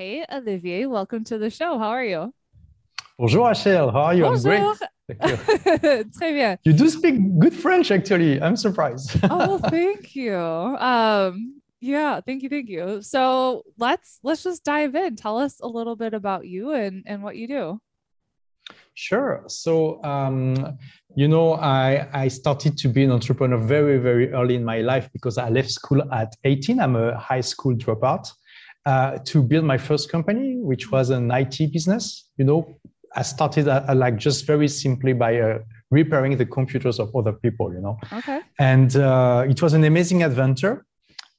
Hey, Olivier, welcome to the show. How are you? Bonjour, Rachel. How are you? Bonjour. I'm great. Thank you. Très bien. You do speak good French, actually. I'm surprised. Oh, well, thank you. Um, yeah, thank you, thank you. So let's let's just dive in. Tell us a little bit about you and and what you do. Sure. So, um, you know, I, I started to be an entrepreneur very, very early in my life because I left school at 18. I'm a high school dropout uh, to build my first company, which was an IT business. You know, I started uh, like just very simply by uh, repairing the computers of other people, you know. Okay. And uh, it was an amazing adventure.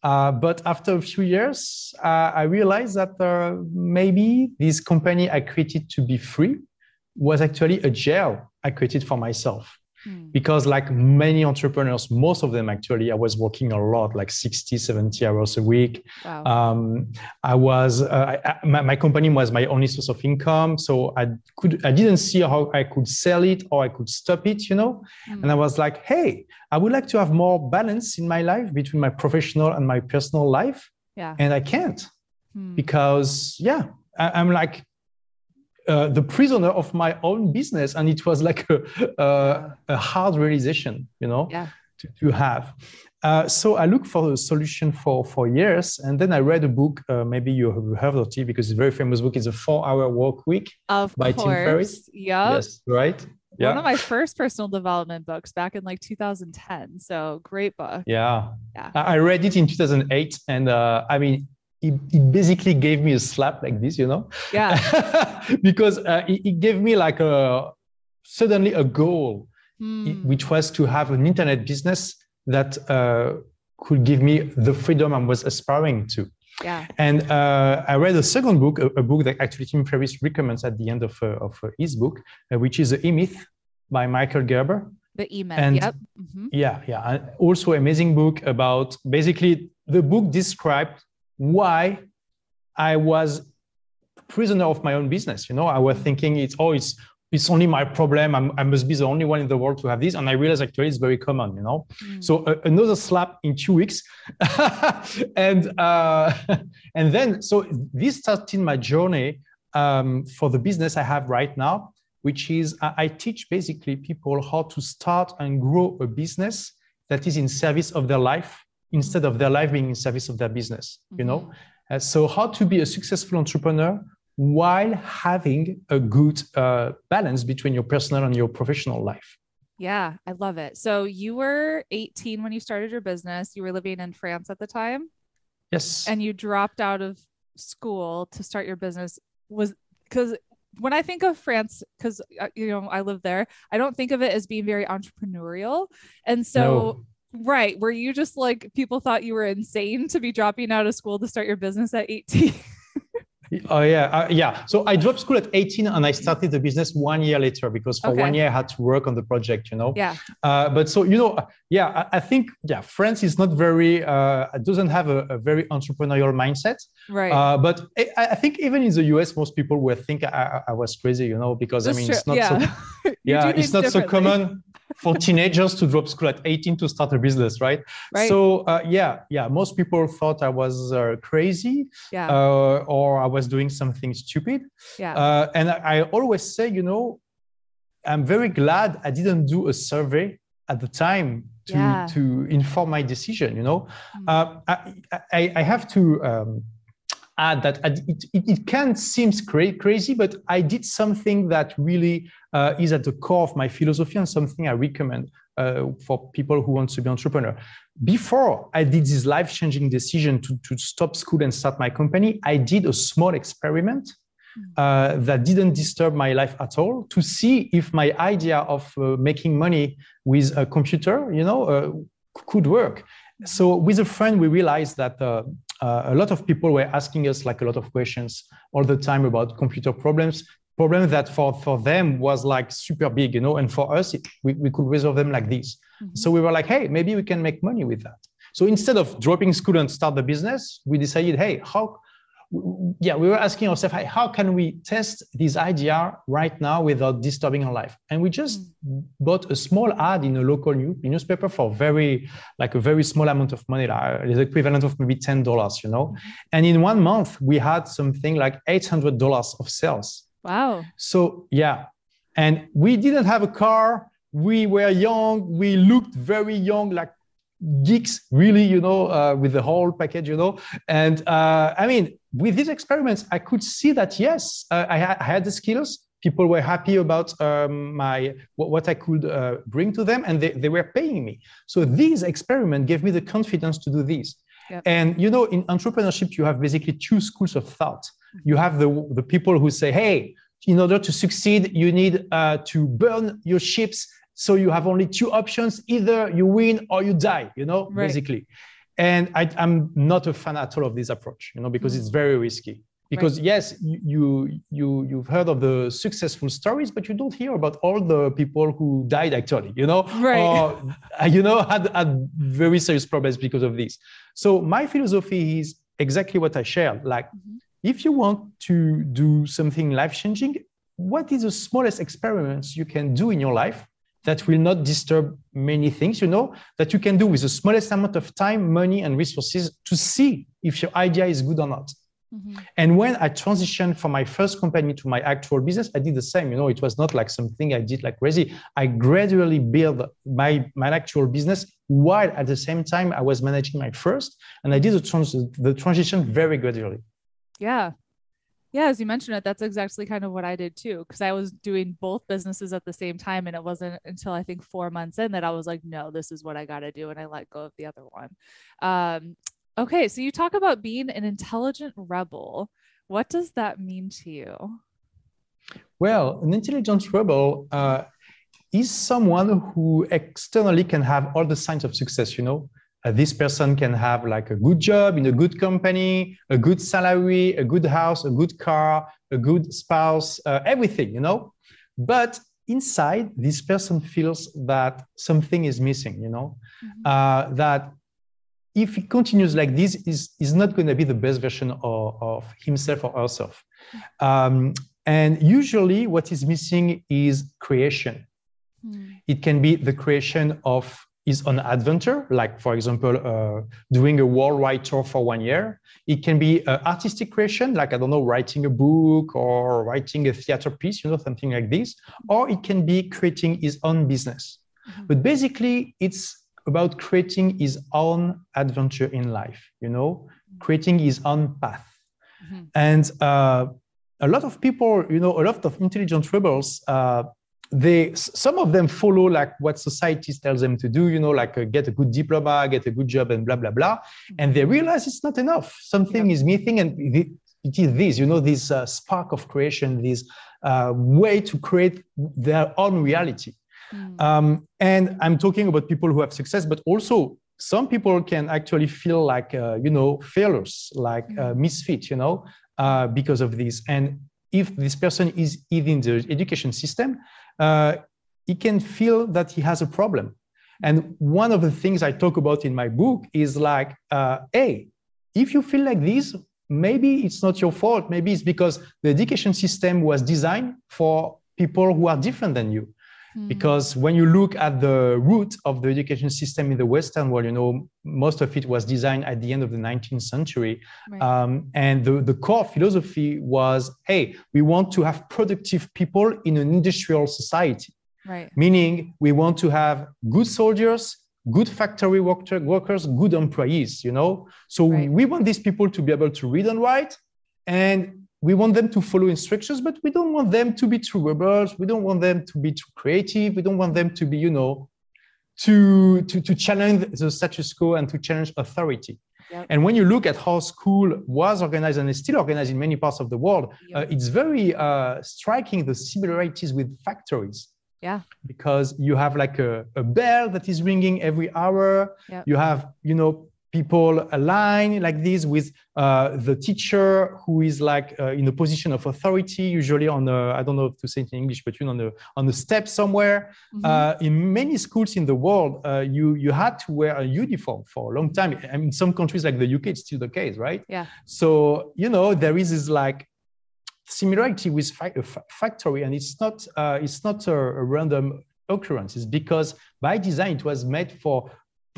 Uh, but after a few years, uh, I realized that uh, maybe this company I created to be free was actually a jail I created for myself. Hmm. Because, like many entrepreneurs, most of them actually, I was working a lot, like 60, 70 hours a week. Wow. Um, I was, uh, I, my, my company was my only source of income. So I could, I didn't see how I could sell it or I could stop it, you know? Hmm. And I was like, hey, I would like to have more balance in my life between my professional and my personal life. yeah. And I can't Hmm. because, yeah, I, I'm like uh, the prisoner of my own business. And it was like a, a, a hard realization, you know, Yeah. to, to have. Uh, so I looked for a solution for, for years. And then I read a book, uh, maybe you have heard of it because it's a very famous book. It's a four hour work week. Of by Tim Ferriss? course. Yep. Yes, right? yeah. One of my first personal development books back in like 2010. So great book. Yeah. Yeah. I I read it in 2008. And uh, I mean, it, it basically gave me a slap like this, you know, Yeah. because uh, it, it gave me like a suddenly a goal, Hmm. which was to have an internet business that uh, could give me the freedom I was aspiring to. Yeah. And uh, I read a second book, a, a book that actually Tim Ferriss recommends at the end of, uh, of uh, his book, uh, which is The E-Myth by Michael Gerber. The email. And- Yep. Mhm. Yeah, yeah. Also amazing book about basically the book described why I was prisoner of my own business. You know, I was thinking it's oh, it's it's only my problem. I'm, I must be the only one in the world to have this, and I realized actually it's very common. You know, Hmm. so uh, another slap in two weeks, and uh, and then so this started my journey um, for the business I have right now, which is I teach basically people how to start and grow a business that is in service of their life instead of their life being in service of their business. You know, Uh, so how to be a successful entrepreneur while having a good uh, balance between your personal and your professional life. Yeah, I love it. So you were 18 when you started your business. You were living in France at the time Yes. and you dropped out of school to start your business. Was because when I think of France, because you know I live there, I don't think of it as being very entrepreneurial. And so, No. Right, were you just like people thought you were insane to be dropping out of school to start your business at 18? Oh yeah, uh, yeah. So I dropped school at 18 and I started the business one year later because for Okay. one year I had to work on the project, you know. yeah, Uh, but so you know, yeah, I, I think yeah, France is not very uh, doesn't have a, a very entrepreneurial mindset. right. Uh, but I, I think even in the US, most people would think I, I- I was crazy, you know, because That's I mean true. it's not yeah. so yeah, it's not so common for teenagers to drop school at 18 to start a business, right? Right. So uh, yeah, yeah, most people thought I was uh, crazy yeah. uh, or I was doing something stupid. yeah. Uh, and I, I always say, you know, I'm very glad I didn't do a survey at the time to, Yeah. to inform my decision. You know, Mm. uh, I, I, I have to um, add that I- it, it, it can seem cra- crazy, but I did something that really uh, is at the core of my philosophy and something I recommend uh, for people who want to be entrepreneur. Before I did this life-changing decision to, to stop school and start my company, I did a small experiment uh, that didn't disturb my life at all to see if my idea of uh, making money with a computer, you know, uh, could work. So with a friend, we realized that uh, a lot of people were asking us like a lot of questions all the time about computer problems, problems that for, for them was like super big, you know, and for us, it, we, we could resolve them like this. Mhm. So we were like, hey, maybe we can make money with that. So instead of dropping school and start the business, we decided, hey, how yeah, we were asking ourselves, how can we test this idea right now without disturbing our life? And we just mm. bought a small ad in a local new, newspaper for very, like a very small amount of money, like the equivalent of maybe ten dollars, you know. Mm-hmm. And in one month, we had something like eight hundred dollars of sales. Wow. So yeah, and we didn't have a car. We were young. We looked very young, like geeks really you know uh, with the whole package you know. And uh, i mean with these experiments i could see that yes uh, I, ha- I, had the skills. People were happy about um, my what, i could uh, bring to them and they, they were paying me. So these experiments gave me the confidence to do this yep. and you know in entrepreneurship you have basically two schools of thought. You have the, the people who say hey in order to succeed you need uh, to burn your ships so you have only two options either you win or you die you know right. basically and I, am not a fan at all of this approach you know because mm. it's very risky because right. yes you you you've heard of the successful stories but you don't hear about all the people who died actually you know right. or you know had, had very serious problems because of this so my philosophy is exactly what i shared like mm-hmm. if you want to do something life changing what is the smallest experiments you can do in your life that will not disturb many things, you know, that you can do with the smallest amount of time, money, and resources to see if your idea is good or not. Mm-hmm. And when I transitioned from my first company to my actual business, I did the same. You know, it was not like something I did like crazy. I gradually built my, my actual business while at the same time I was managing my first. And I did the, trans- the transition very gradually. Yeah yeah as you mentioned it that's exactly kind of what i did too because i was doing both businesses at the same time and it wasn't until i think four months in that i was like no this is what i got to do and i let go of the other one. Um, okay so you talk about being an intelligent rebel. What does that mean to you? Well an intelligent rebel uh, is someone who externally can have all the signs of success you know uh, this person can have like a good job in a good company, a good salary, a good house, a good car, a good spouse, uh, everything, you know. But inside, this person feels that something is missing, you know, mm-hmm. uh, that if he continues like this, is is not going to be the best version of, of himself or herself. Mm-hmm. Um, and usually, what is missing is creation. Mm. It can be the creation of is an adventure, like for example, uh, doing a worldwide tour for one year. It can be uh, artistic creation, like I don't know, writing a book or writing a theater piece, you know, something like this. Or it can be creating his own business. Mm-hmm. But basically, it's about creating his own adventure in life, you know, creating his own path. Mm-hmm. And uh, a lot of people, you know, a lot of intelligent rebels uh, they some of them follow like what society tells them to do you know like uh, get a good diploma get a good job and blah blah blah. And they realize it's not enough. Something is missing and it, it is this you know this uh, spark of creation this uh, way to create their own reality. Mm. um, and i'm talking about people who have success but also some people can actually feel like uh, you know failures like mm. misfit you know uh, because of this. And if this person is in the education system uh, he can feel that he has a problem. And one of the things I talk about in my book is like, uh, hey, if you feel like this, maybe it's not your fault. Maybe it's because the education system was designed for people who are different than you. Mm. Because when you look at the root of the education system in the Western world, you know, most of it was designed at the end of the 19th century. Right. Um, and the, the core philosophy was hey, we want to have productive people in an industrial society. Right. Meaning, we want to have good soldiers, good factory worker, workers, good employees, you know? So right. we want these people to be able to read and write. And we want them to follow instructions, but we don't want them to be too rebels. We don't want them to be too creative. We don't want them to be, you know, to, to, to challenge the status quo and to challenge authority. Yep. And when you look at how school was organized and is still organized in many parts of the world, yep. uh, it's very uh, striking the similarities with factories. Yeah. Because you have like a, a bell that is ringing every hour. Yep. You have, you know, people align like this with uh, the teacher who is like uh, in a position of authority, usually on a, I don't know if to say it in English, but you know, on the on the step somewhere. Mm-hmm. Uh, in many schools in the world, uh, you you had to wear a uniform for a long time. I mean, some countries like the UK, it's still the case, right? Yeah. So you know, there is this like similarity with fa- factory, and it's not uh, it's not a, a random occurrence. It's because by design it was made for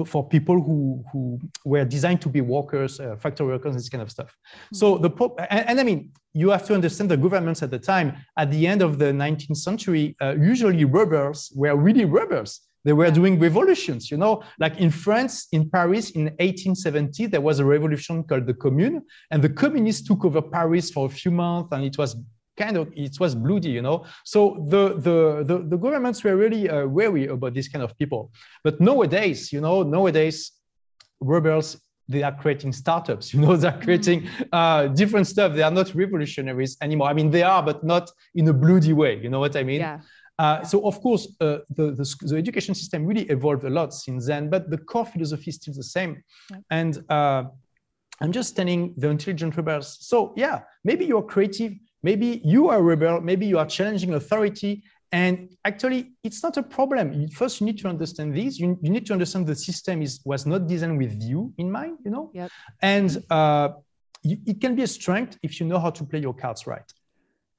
for people who who were designed to be workers, uh, factory workers, this kind of stuff. Mm-hmm. So the and, and, I mean, you have to understand the governments at the time. At the end of the 19th century, uh, usually rebels were really rebels. They were doing revolutions, you know, like in France, in Paris, in 1870, there was a revolution called the Commune, and the communists took over Paris for a few months, and it was kind of it was bloody you know? So the the the, the governments were really uh, wary about this kind of people. But nowadays you know nowadays rebels they are creating startups you know? They're creating mm-hmm. uh, different stuff. They are not revolutionaries anymore. I mean they are but not in a bloody way you know what i mean? Yeah. Uh, so of course uh, the, the, the, education system really evolved a lot since then but the core philosophy is still the same. Yeah. and uh, i'm just telling the intelligent rebels so yeah maybe you're creative Maybe you are a rebel, maybe you are challenging authority. And actually, it's not a problem. First, you need to understand this. You, you need to understand the system is was not designed with you in mind, you know? Yep. And uh, you, it can be a strength if you know how to play your cards right.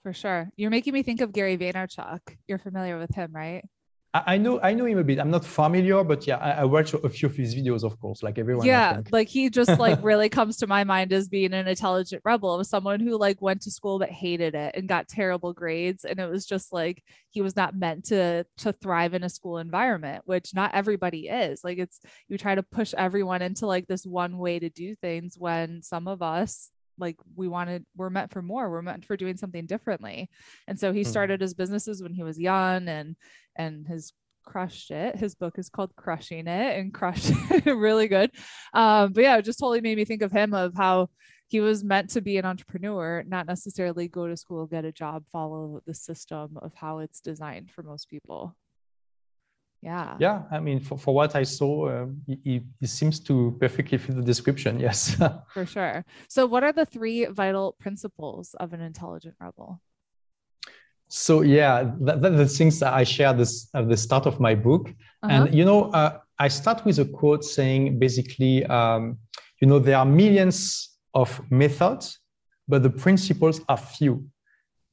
For sure. You're making me think of Gary Vaynerchuk. You're familiar with him, right? I know I know him a bit. I'm not familiar, but yeah, I, I watch a few of his videos, of course, like everyone. Yeah, like he just like really comes to my mind as being an intelligent rebel of someone who like went to school but hated it and got terrible grades, and it was just like he was not meant to to thrive in a school environment, which not everybody is. Like it's you try to push everyone into like this one way to do things when some of us like we wanted we're meant for more we're meant for doing something differently. And so he hmm. started his businesses when he was young and and has crushed it. His book is called crushing it and crushed it really good. Um but yeah it just totally made me think of him of how he was meant to be an entrepreneur not necessarily go to school get a job follow the system of how it's designed for most people yeah. Yeah i mean for, for what i saw uh, it, it seems to perfectly fit the description yes. For sure. So what are the three vital principles of an intelligent rebel? So yeah that, that the things that i share this at the start of my book. Uh-huh. and you know uh, i start with a quote saying basically um, you know there are millions of methods but the principles are few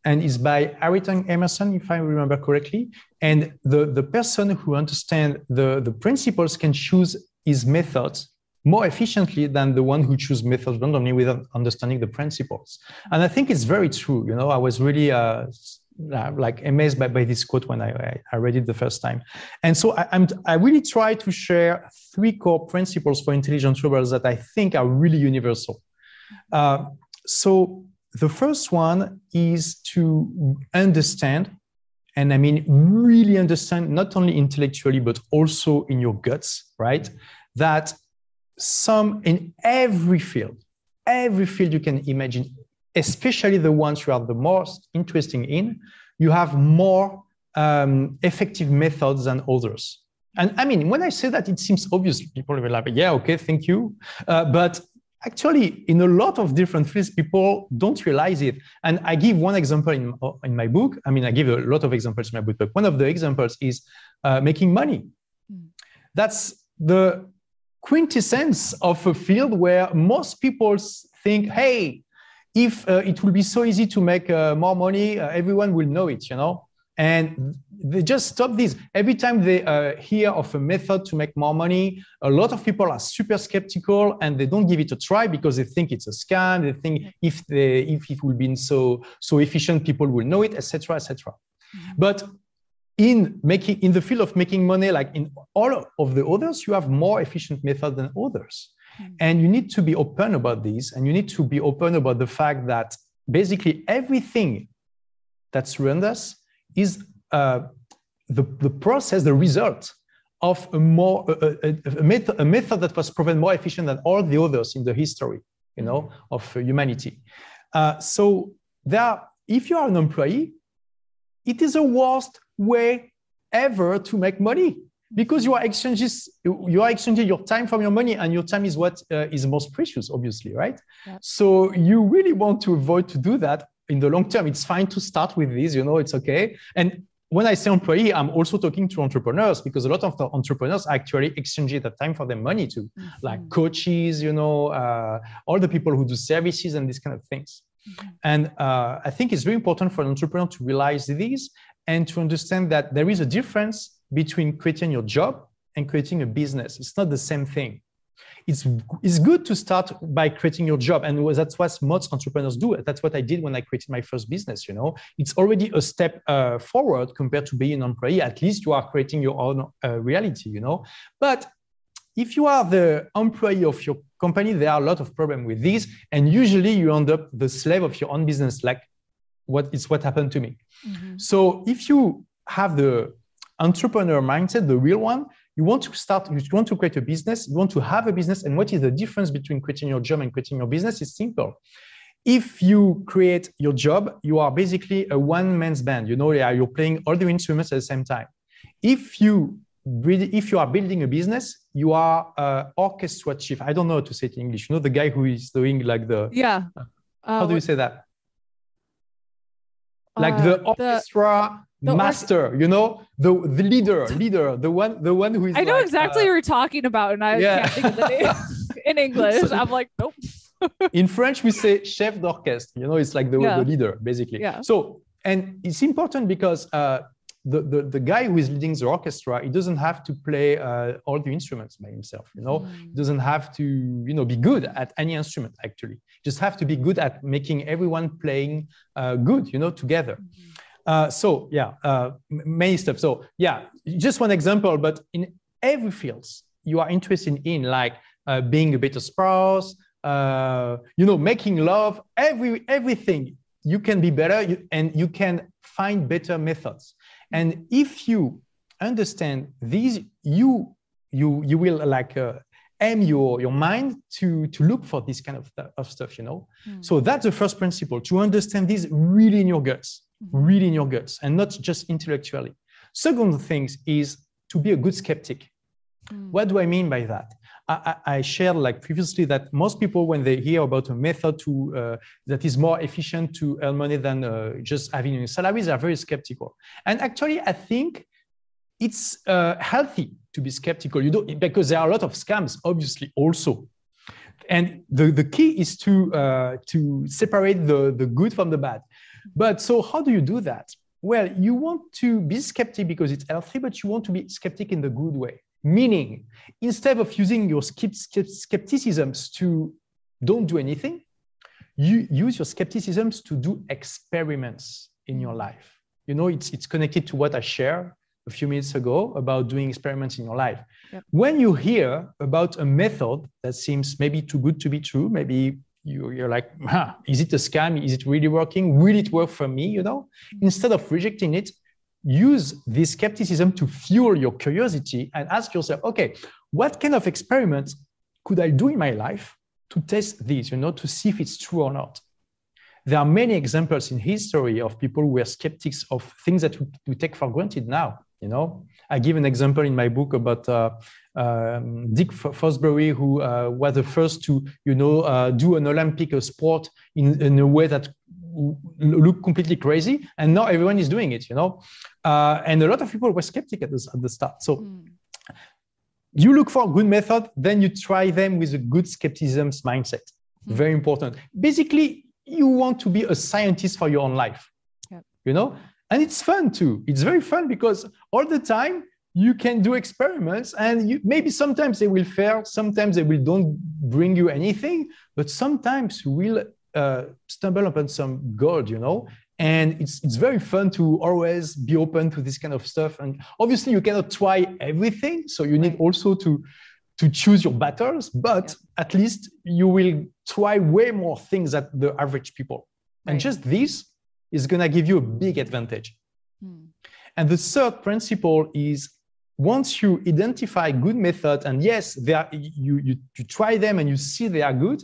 and it's by Harrington Emerson, if I remember correctly. And the, the person who understands the, the principles can choose his methods more efficiently than the one who choose methods randomly without understanding the principles. And I think it's very true. You know, I was really uh, uh like amazed by, by this quote when I, I read it the first time. And so I, am I really try to share three core principles for intelligent rebels that I think are really universal. Uh, so the first one is to understand, and I mean really understand, not only intellectually, but also in your guts, right? That some in every field, every field you can imagine, especially the ones you are the most interesting in, you have more um, effective methods than others. And I mean, when I say that, it seems obvious. People will be like, yeah, okay, thank you. Uh, but actually in a lot of different fields people don't realize it. And i give one example in, in my book. I mean i give a lot of examples in my book but one of the examples is uh, making money. Mm. that's the quintessence of a field where most people think hey if uh, it will be so easy to make uh, more money uh, everyone will know it you know and they just stop this. Every time they uh, hear of a method to make more money, a lot of people are super skeptical and they don't give it a try because they think it's a scam. They think if they if it will be so so efficient, people will know it, etc., etc. Mm-hmm. But in making in the field of making money, like in all of the others, you have more efficient method than others. Mm-hmm. And you need to be open about this, and you need to be open about the fact that basically everything that surrounds us is uh, the, the process, the result of a more a, a, a, method, a method that was proven more efficient than all the others in the history, you know, of humanity. Uh, so there, if you are an employee, it is the worst way ever to make money because you are exchanges you are exchanging your time from your money and your time is what uh, is most precious obviously right yep. so you really want to avoid to do that in the long term it's fine to start with this you know it's okay and when I say employee, I'm also talking to entrepreneurs because a lot of the entrepreneurs actually exchange the time for their money too, mm-hmm. like coaches, you know, uh, all the people who do services and these kind of things. Mm-hmm. And uh, I think it's very important for an entrepreneur to realize this and to understand that there is a difference between creating your job and creating a business. It's not the same thing. It's, it's good to start by creating your job. And that's what most entrepreneurs do. That's what I did when I created my first business. You know, it's already a step uh, forward compared to being an employee. At least you are creating your own uh, reality, you know. But if you are the employee of your company, there are a lot of problems with this. And usually you end up the slave of your own business, like what is what happened to me. Mm-hmm. So if you have the entrepreneur mindset, the real one, you want to start, you want to create a business, you want to have a business. And what is the difference between creating your job and creating your business? Is simple. If you create your job, you are basically a one man's band. You know, you're playing all the instruments at the same time. If you if you are building a business, you are uh, orchestra chief. I don't know how to say it in English. You know, the guy who is doing like the yeah. Uh, how do you say that? Like uh, the orchestra the master or- you know the the leader leader the one the one who is i know like, exactly uh, what you're talking about and i yeah. can't think of the name in english so, i'm like nope in french we say chef d'orchestre you know it's like the, yeah. the leader basically yeah. so and it's important because uh, the, the, the guy who is leading the orchestra, he doesn't have to play uh, all the instruments by himself. You know, mm. he doesn't have to, you know, be good at any instrument. Actually, just have to be good at making everyone playing uh, good. You know, together. Mm-hmm. Uh, so yeah, uh, many stuff. So yeah, just one example, but in every fields you are interested in, like uh, being a better spouse, uh, you know, making love, every everything you can be better you, and you can find better methods. And if you understand these, you you you will like uh, aim your your mind to to look for this kind of, of stuff you know mm. so that's the first principle to understand this really in your guts really in your guts and not just intellectually. Second thing is to be a good skeptic. Mm. What do I mean by that? I, I, shared like previously that most people, when they hear about a method to uh, that is more efficient to earn money than uh, just having a salary, are very skeptical. And actually, I think it's uh, healthy to be skeptical. You don't because there are a lot of scams, obviously, also. And the, the key is to uh, to separate the, the good from the bad. But so how do you do that? Well, you want to be skeptic because it's healthy, but you want to be skeptic in the good way. Meaning, instead of using your skepticisms to don't do anything, you use your skepticisms to do experiments in your life. You know, it's, it's connected to what I shared a few minutes ago about doing experiments in your life. Yep. When you hear about a method that seems maybe too good to be true, maybe you, you're like, huh, is it a scam? Is it really working? Will it work for me? You know, mm-hmm. instead of rejecting it, use this skepticism to fuel your curiosity and ask yourself, okay, what kind of experiments could I do in my life to test this, you know, to see if it's true or not? There are many examples in history of people who were skeptics of things that we take for granted now, you know. I give an example in my book about uh, um, Dick Fosbury, who uh, was the first to, you know, uh, do an Olympic sport in, in a way that looked completely crazy, and now everyone is doing it, you know. Uh, and a lot of people were skeptical at the, at the start. So. Mm. You look for a good method, then you try them with a good skepticism mindset. Mm. Very important. Basically, you want to be a scientist for your own life. Yep. You know, and it's fun too. It's very fun because all the time you can do experiments and you, maybe sometimes they will fail sometimes they will don't bring you anything but sometimes you will uh, stumble upon some gold you know and it's it's very fun to always be open to this kind of stuff and obviously you cannot try everything so you need also to to choose your battles but yeah. at least you will try way more things than the average people right. and just this is going to give you a big advantage hmm. and the third principle is once you identify good methods, and yes, they are, you, you, you try them and you see they are good,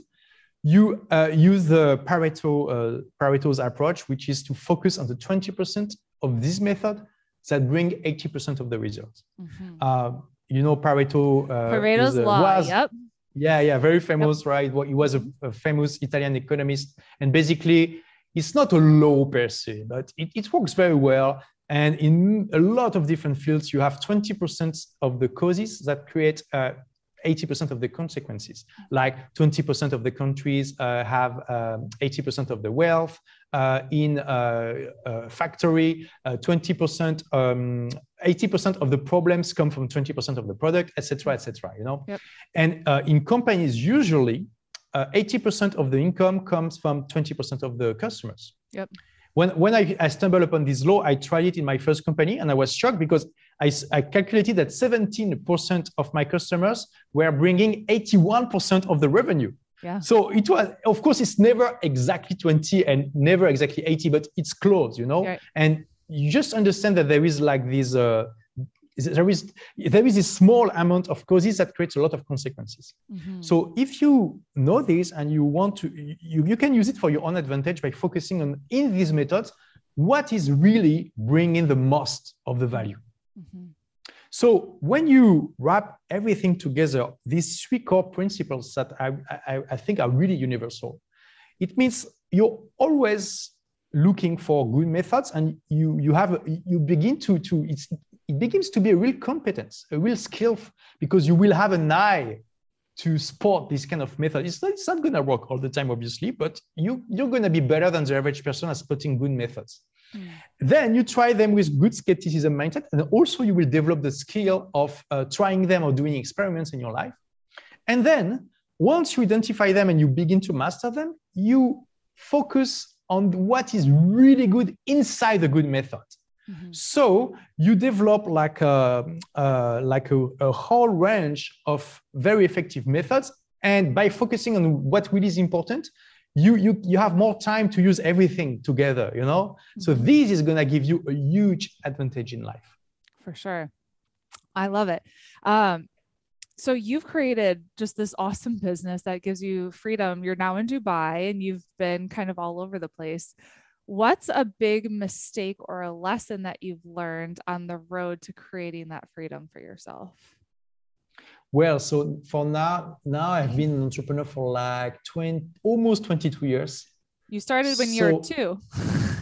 you uh, use the Pareto, uh, Pareto's approach, which is to focus on the 20% of this method that bring 80% of the results. Mm-hmm. Uh, you know, Pareto. Uh, Pareto's law. Was, yep. Yeah, yeah, very famous, yep. right? Well, he was a, a, famous Italian economist, and basically, it's not a law per se, but it, it works very well. And in a lot of different fields, you have 20% of the causes that create uh, 80% of the consequences. Like 20% of the countries uh, have 80% um, of the wealth. Uh, in a, a factory, 20%, uh, um, 80% of the problems come from 20% of the product, etc., etc. you know? Yep. And uh, in companies, usually 80% of the income comes from 20% of the customers. Yep when, when I, I, stumbled upon this law, I tried it in my first company and I was shocked because I, I calculated that 17% of my customers were bringing 81% of the revenue. Yeah. So it was, of course, it's never exactly 20 and never exactly 80, but it's close, you know? Right. And you just understand that there is like this uh, there is there is a small amount of causes that creates a lot of consequences. Mm-hmm. So if you know this and you want to, you, you can use it for your own advantage by focusing on in these methods what is really bringing the most of the value. Mm-hmm. So when you wrap everything together, these three core principles that I, I, I think are really universal, it means you're always looking for good methods and you you have you begin to to it's it begins to be a real competence, a real skill, because you will have an eye to spot this kind of method. It's not, it's not going to work all the time, obviously, but you, you're going to be better than the average person at spotting good methods. Mm. Then you try them with good skepticism mindset, and also you will develop the skill of uh, trying them or doing experiments in your life. And then once you identify them and you begin to master them, you focus on what is really good inside the good method. Mm-hmm. So you develop like a uh, like a, a, whole range of very effective methods, and by focusing on what really is important, you you you have more time to use everything together. You know, mm-hmm. so this is gonna give you a huge advantage in life. For sure, I love it. Um, so you've created just this awesome business that gives you freedom. You're now in Dubai, and you've been kind of all over the place what's a big mistake or a lesson that you've learned on the road to creating that freedom for yourself? Well so for now now i've been an entrepreneur for like 20 almost 22 years. You started when so, you were two.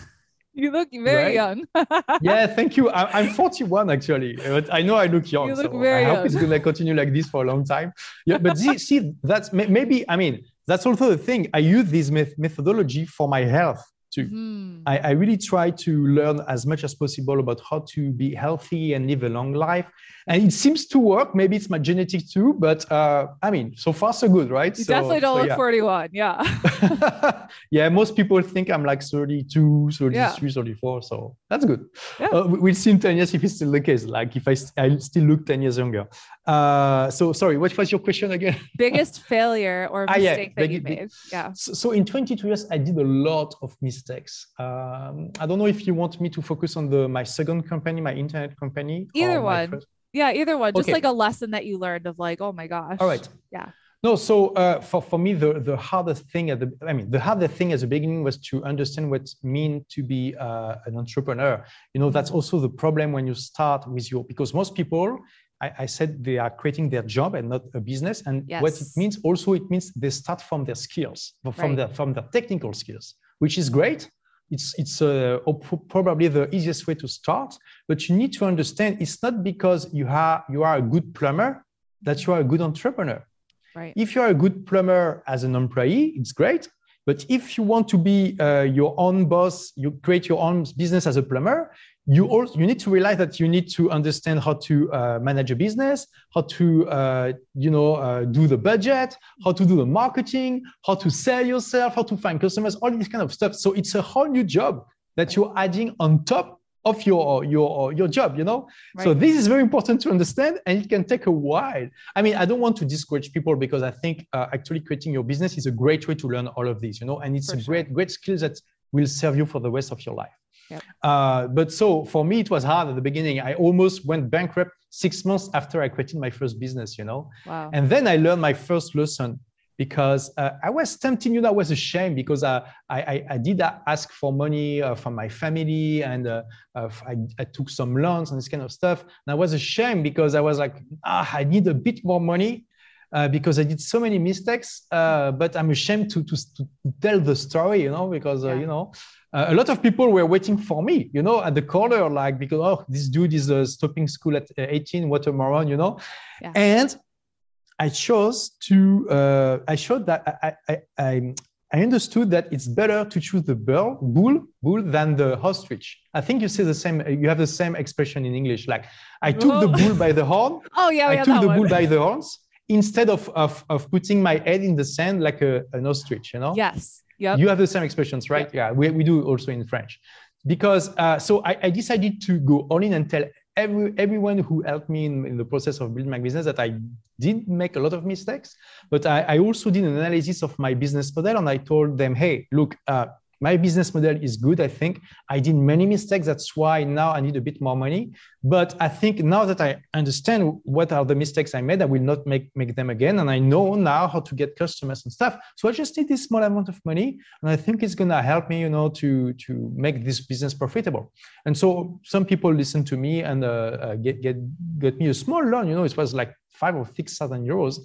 You look very right? young. Yeah thank you. I, am 41 actually but i know i look young you look so very i hope young. it's going to continue like this for a long time. Yeah but see, see that's maybe i mean that's also the thing. I use this methodology for my health too. Mm-hmm. I, I, really try to learn as much as possible about how to be healthy and live a long life. And it seems to work. Maybe it's my genetics too, but uh, I mean, so far so good, right? You so, definitely don't so, look yeah. 41. Yeah. yeah. Most people think I'm like 32, 33, yeah. 34. So that's good. Yeah. Uh, we'll see in 10 years if it's still the case. Like if I, I still look 10 years younger. Uh, so sorry, what was your question again? Biggest failure or mistake ah, yeah, that you made? Yeah. So, so, in 22 years, I did a lot of mistakes. Um, I don't know if you want me to focus on the my second company, my internet company. Either one. First... Yeah, either one. Just okay. like a lesson that you learned of like, oh my gosh. All right. Yeah. No, so uh, for, for me, the, the hardest thing at the, I mean, the hardest thing at the beginning was to understand what it mean to be uh, an entrepreneur. You know, that's also the problem when you start with your, because most people, I, I, said they are creating their job and not a business. And yes. what it means also, it means they start from their skills, from right. their from their technical skills, which is great. It's it's uh, probably the easiest way to start. But you need to understand it's not because you are you are a good plumber that you are a good entrepreneur. Right. If you are a good plumber as an employee, it's great. But if you want to be uh, your own boss, you create your own business as a plumber, you also you need to realize that you need to understand how to uh, manage a business how to uh, you know uh, do the budget how to do the marketing how to sell yourself how to find customers all this kind of stuff. So it's a whole new job that you're adding on top of your your your job you know? Right. so this is very important to understand and it can take a while. I mean i don't want to discourage people because i think uh, actually creating your business is a great way to learn all of this you know? And it's for a sure. great great skill that will serve you for the rest of your life Yep. Uh, but so for me, it was hard at the beginning. I almost went bankrupt six months after I created my first business, you know? Wow. And then I learned my first lesson. because uh, I was tempted, you know, I was ashamed because uh, I, I, I, did ask for money uh, from my family and uh, uh, I, I, took some loans and this kind of stuff. And I was ashamed because I was like, ah, I need a bit more money uh, because I did so many mistakes, uh, but I'm ashamed to, to, to, tell the story, you know, because, uh, yeah. you know, uh, a lot of people were waiting for me, you know, at the corner, like, because, oh, this dude is stopping school at 18, what a moron, you know. Yeah. And I chose to, uh, I showed that I, I, I, I, understood that it's better to choose the bull, bull, bull than the ostrich. I think you say the same, you have the same expression in English. Like I took the bull by the horn. oh yeah, I took the one. bull by the horns instead of, of, of putting my head in the sand like a, an ostrich, you know? Yes. Yep. You have the same expressions, right? Yep. Yeah, we, we do also in French. Because uh, so I, I decided to go all in and tell every, everyone who helped me in, in, the process of building my business that I did make a lot of mistakes, but I, I also did an analysis of my business model and I told them, hey, look, uh, my business model is good. I think I did many mistakes. That's why now I need a bit more money. But I think now that I understand what are the mistakes I made, I will not make, make them again. And I know now how to get customers and stuff. So I just need this small amount of money. And I think it's going to help me, you know, to, to make this business profitable. And so some people listen to me and uh, uh, get, get, get me a small loan. You know, it was like five or six thousand euros.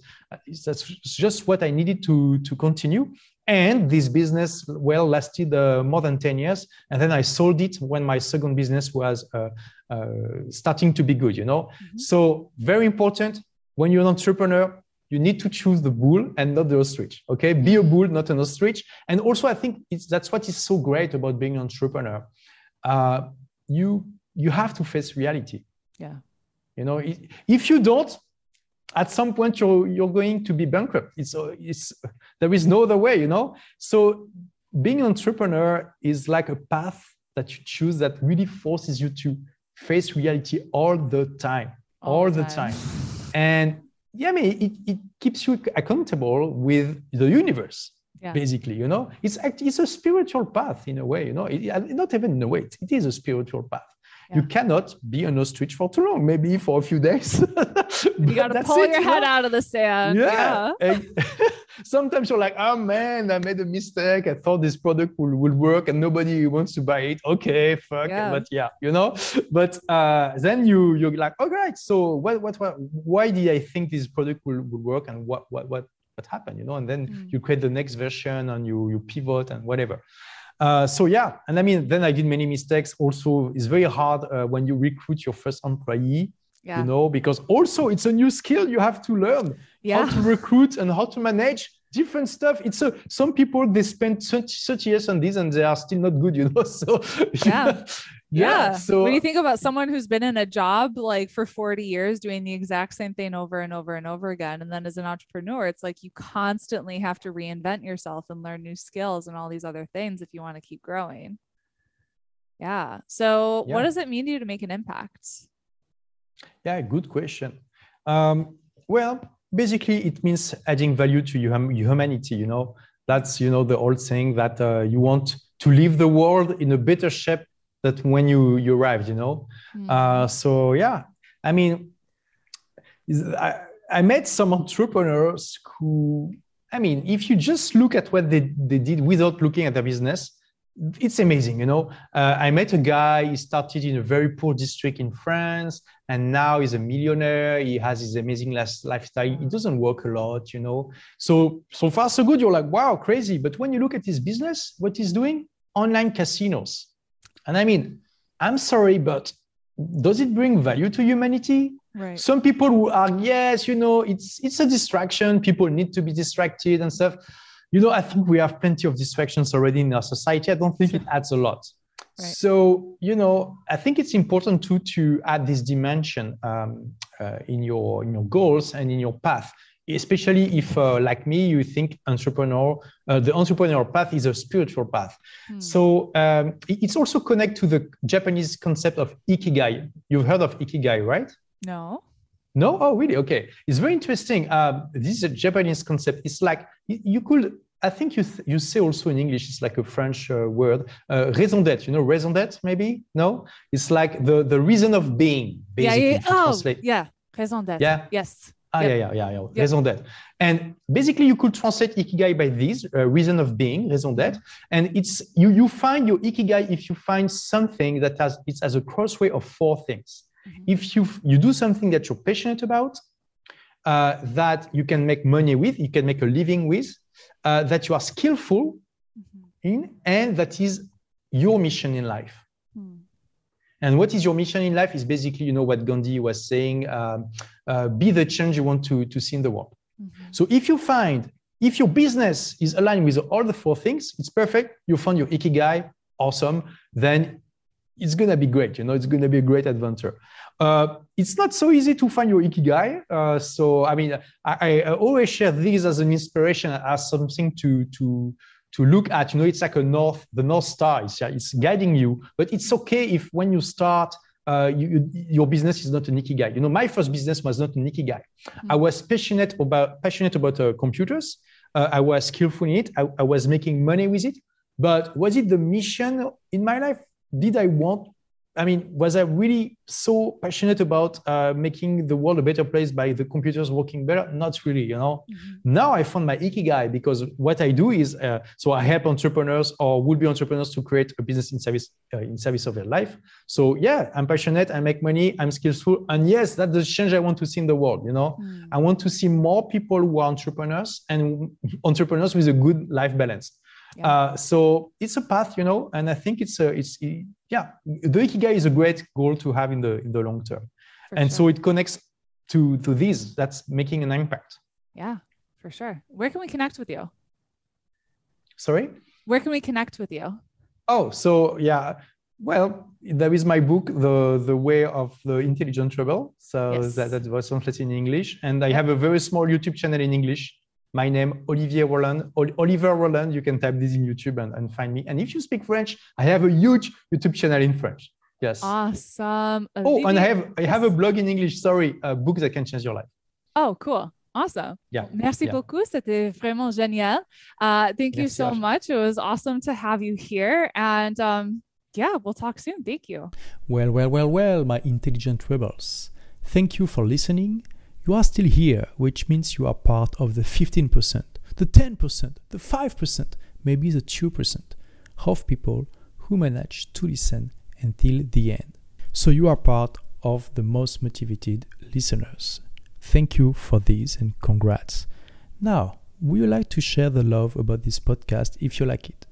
That's just what I needed to to continue. And this business well lasted uh, more than 10 years. And then I sold it when my second business was uh, uh, starting to be good, you know? Mm-hmm. So, very important when you're an entrepreneur, you need to choose the bull and not the ostrich. Okay, be a bull, not an ostrich. And also, I think it's that's what is so great about being an entrepreneur. Uh, you you have to face reality. Yeah. You know, if you don't, at some point you're you're going to be bankrupt it's it's there is no other way you know so being an entrepreneur is like a path that you choose that really forces you to face reality all the time all, all the time. time. and yeah i mean it, it keeps you accountable with the universe yeah. basically you know it's it's a spiritual path in a way you know it, not even in a way it is a spiritual path yeah. you cannot be on a switch for too long maybe for a few days you got to pull it, your head know? out of the sand yeah, yeah. sometimes you're like oh man i made a mistake i thought this product will, will work and nobody wants to buy it okay fuck yeah. but yeah you know but uh, then you you're like all right so what, what what why did i think this product will, will work and what what what what happened you know and then mm. you create the next version and you you pivot and whatever uh, so yeah, and I mean, then I did many mistakes. Also, it's very hard uh, when you recruit your first employee. Yeah. You know, because also it's a new skill you have to learn yeah. how to recruit and how to manage different stuff. It's a some people they spend such such years on this and they are still not good, you know. So yeah, yeah. So when you think about someone who's been in a job like for 40 years doing the exact same thing over and over and over again, and then as an entrepreneur, it's like you constantly have to reinvent yourself and learn new skills and all these other things if you want to keep growing. Yeah. So yeah. what does it mean to you to make an impact? Yeah, good question. Um, well, basically, it means adding value to humanity. You know, that's you know the old saying that uh, you want to leave the world in a better shape that when you you arrived you know mm. uh, so yeah i mean I, I met some entrepreneurs who i mean if you just look at what they, they did without looking at their business it's amazing you know uh, i met a guy he started in a very poor district in france and now he's a millionaire he has his amazing last lifestyle he doesn't work a lot you know so so far so good you're like wow crazy but when you look at his business what he's doing online casinos and I mean, I'm sorry, but does it bring value to humanity? Right. Some people who are, yes, you know, it's it's a distraction. People need to be distracted and stuff. You know, I think we have plenty of distractions already in our society. I don't think it adds a lot. Right. So, you know, I think it's important too to add this dimension um, uh, in your in your goals and in your path especially if uh, like me you think entrepreneur uh, the entrepreneurial path is a spiritual path hmm. so um, it's also connected to the japanese concept of ikigai you've heard of ikigai right no no oh really okay it's very interesting um, this is a japanese concept it's like you could I think you you say also in English it's like a French uh, word uh, raison d'être. You know raison d'être maybe no. It's like the the reason of being. Basically, yeah. yeah. Oh, yeah. Raison d'être. Yeah. Yes Ah, Yep. yeah, yeah, yeah, yeah. Yep. Raison d'être. And basically, you could translate ikigai by this uh, reason of being, raison d'être. And it's you you find your ikigai if you find something that has it's as a crossway of four things. Mhm. If you you do something that you're passionate about, uh, that you can make money with, you can make a living with, uh, that you are skillful Mhm. in, and that is your mission in life. Hmm. And what is your mission in life is basically, you know, what Gandhi was saying, um, uh, be the change you want to, to see in the world. Mhm. So if you find, if your business is aligned with all the four things, it's perfect. You found your ikigai, awesome. Then it's gonna be great. You know, it's gonna be a great adventure. Uh, it's not so easy to find your ikigai. Uh, so I mean, I, I always share this as an inspiration, as something to to to look at. You know, it's like a north, the north star. It's, it's guiding you. But it's okay if when you start, uh, you, you- your business is not an ikigai. You know, my first business was not an ikigai. I was passionate about passionate about uh, computers. Uh, I was skillful in it. I, I was making money with it. But was it the mission in my life? Did I want? I mean, was I really so passionate about uh, making the world a better place by the computers working better? Not really. You know. Mhm. Now I found my ikigai because what I do is uh, so I help entrepreneurs or would-be entrepreneurs to create a business in service uh, in service of their life. So yeah, I'm passionate. I make money. I'm skillful, and yes, that's the change I want to see in the world. You know. Hmm. I want to see more people who are entrepreneurs and entrepreneurs with a good life balance. Yeah. Uh, so it's a path, you know, and I think it's a, it's yeah, the ikigai is a great goal to have in the in the long term, For and sure. so it connects to to these. That's making an impact. yeah, for sure. Where can we connect with you? Sorry. Where can we connect with you? Oh, so yeah. Well, there is my book, the the way of the intelligent rebel. So Yes. that, that was translated in English, and I have a very small YouTube channel in English. My name Olivier Roland. Ol- Oliver Roland. You can type this in YouTube and, and find me. And if you speak French, I have a huge YouTube channel in French. Yes. Awesome. oh, and I have I have a blog in English. Sorry, a book that can change your life. Oh, cool. Awesome. Yeah. Merci Yeah. beaucoup. C'était vraiment génial. Uh, thank you Merci, so Asha. much. It was awesome to have you here. And um, yeah, we'll talk soon. Thank you. Well, well, well, well, my intelligent rebels. Thank you for listening. You are still here, which means you are part of the 15%, the 10%, the 5%, maybe the 2% of people who manage to listen until the end. So you are part of the most motivated listeners. Thank you for this and congrats. Now, would you like to share the love about this podcast if you like it?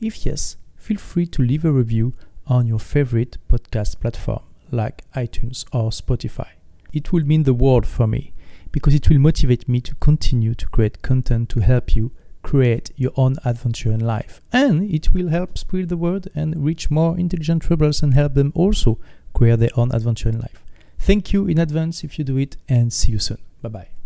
If yes, feel free to leave a review on your favorite podcast platform like iTunes or Spotify. It will mean the world for me because it will motivate me to continue to create content to help you create your own adventure in life. And it will help spread the word and reach more intelligent rebels and help them also create their own adventure in life. Thank you in advance if you do it and see you soon. Bye bye.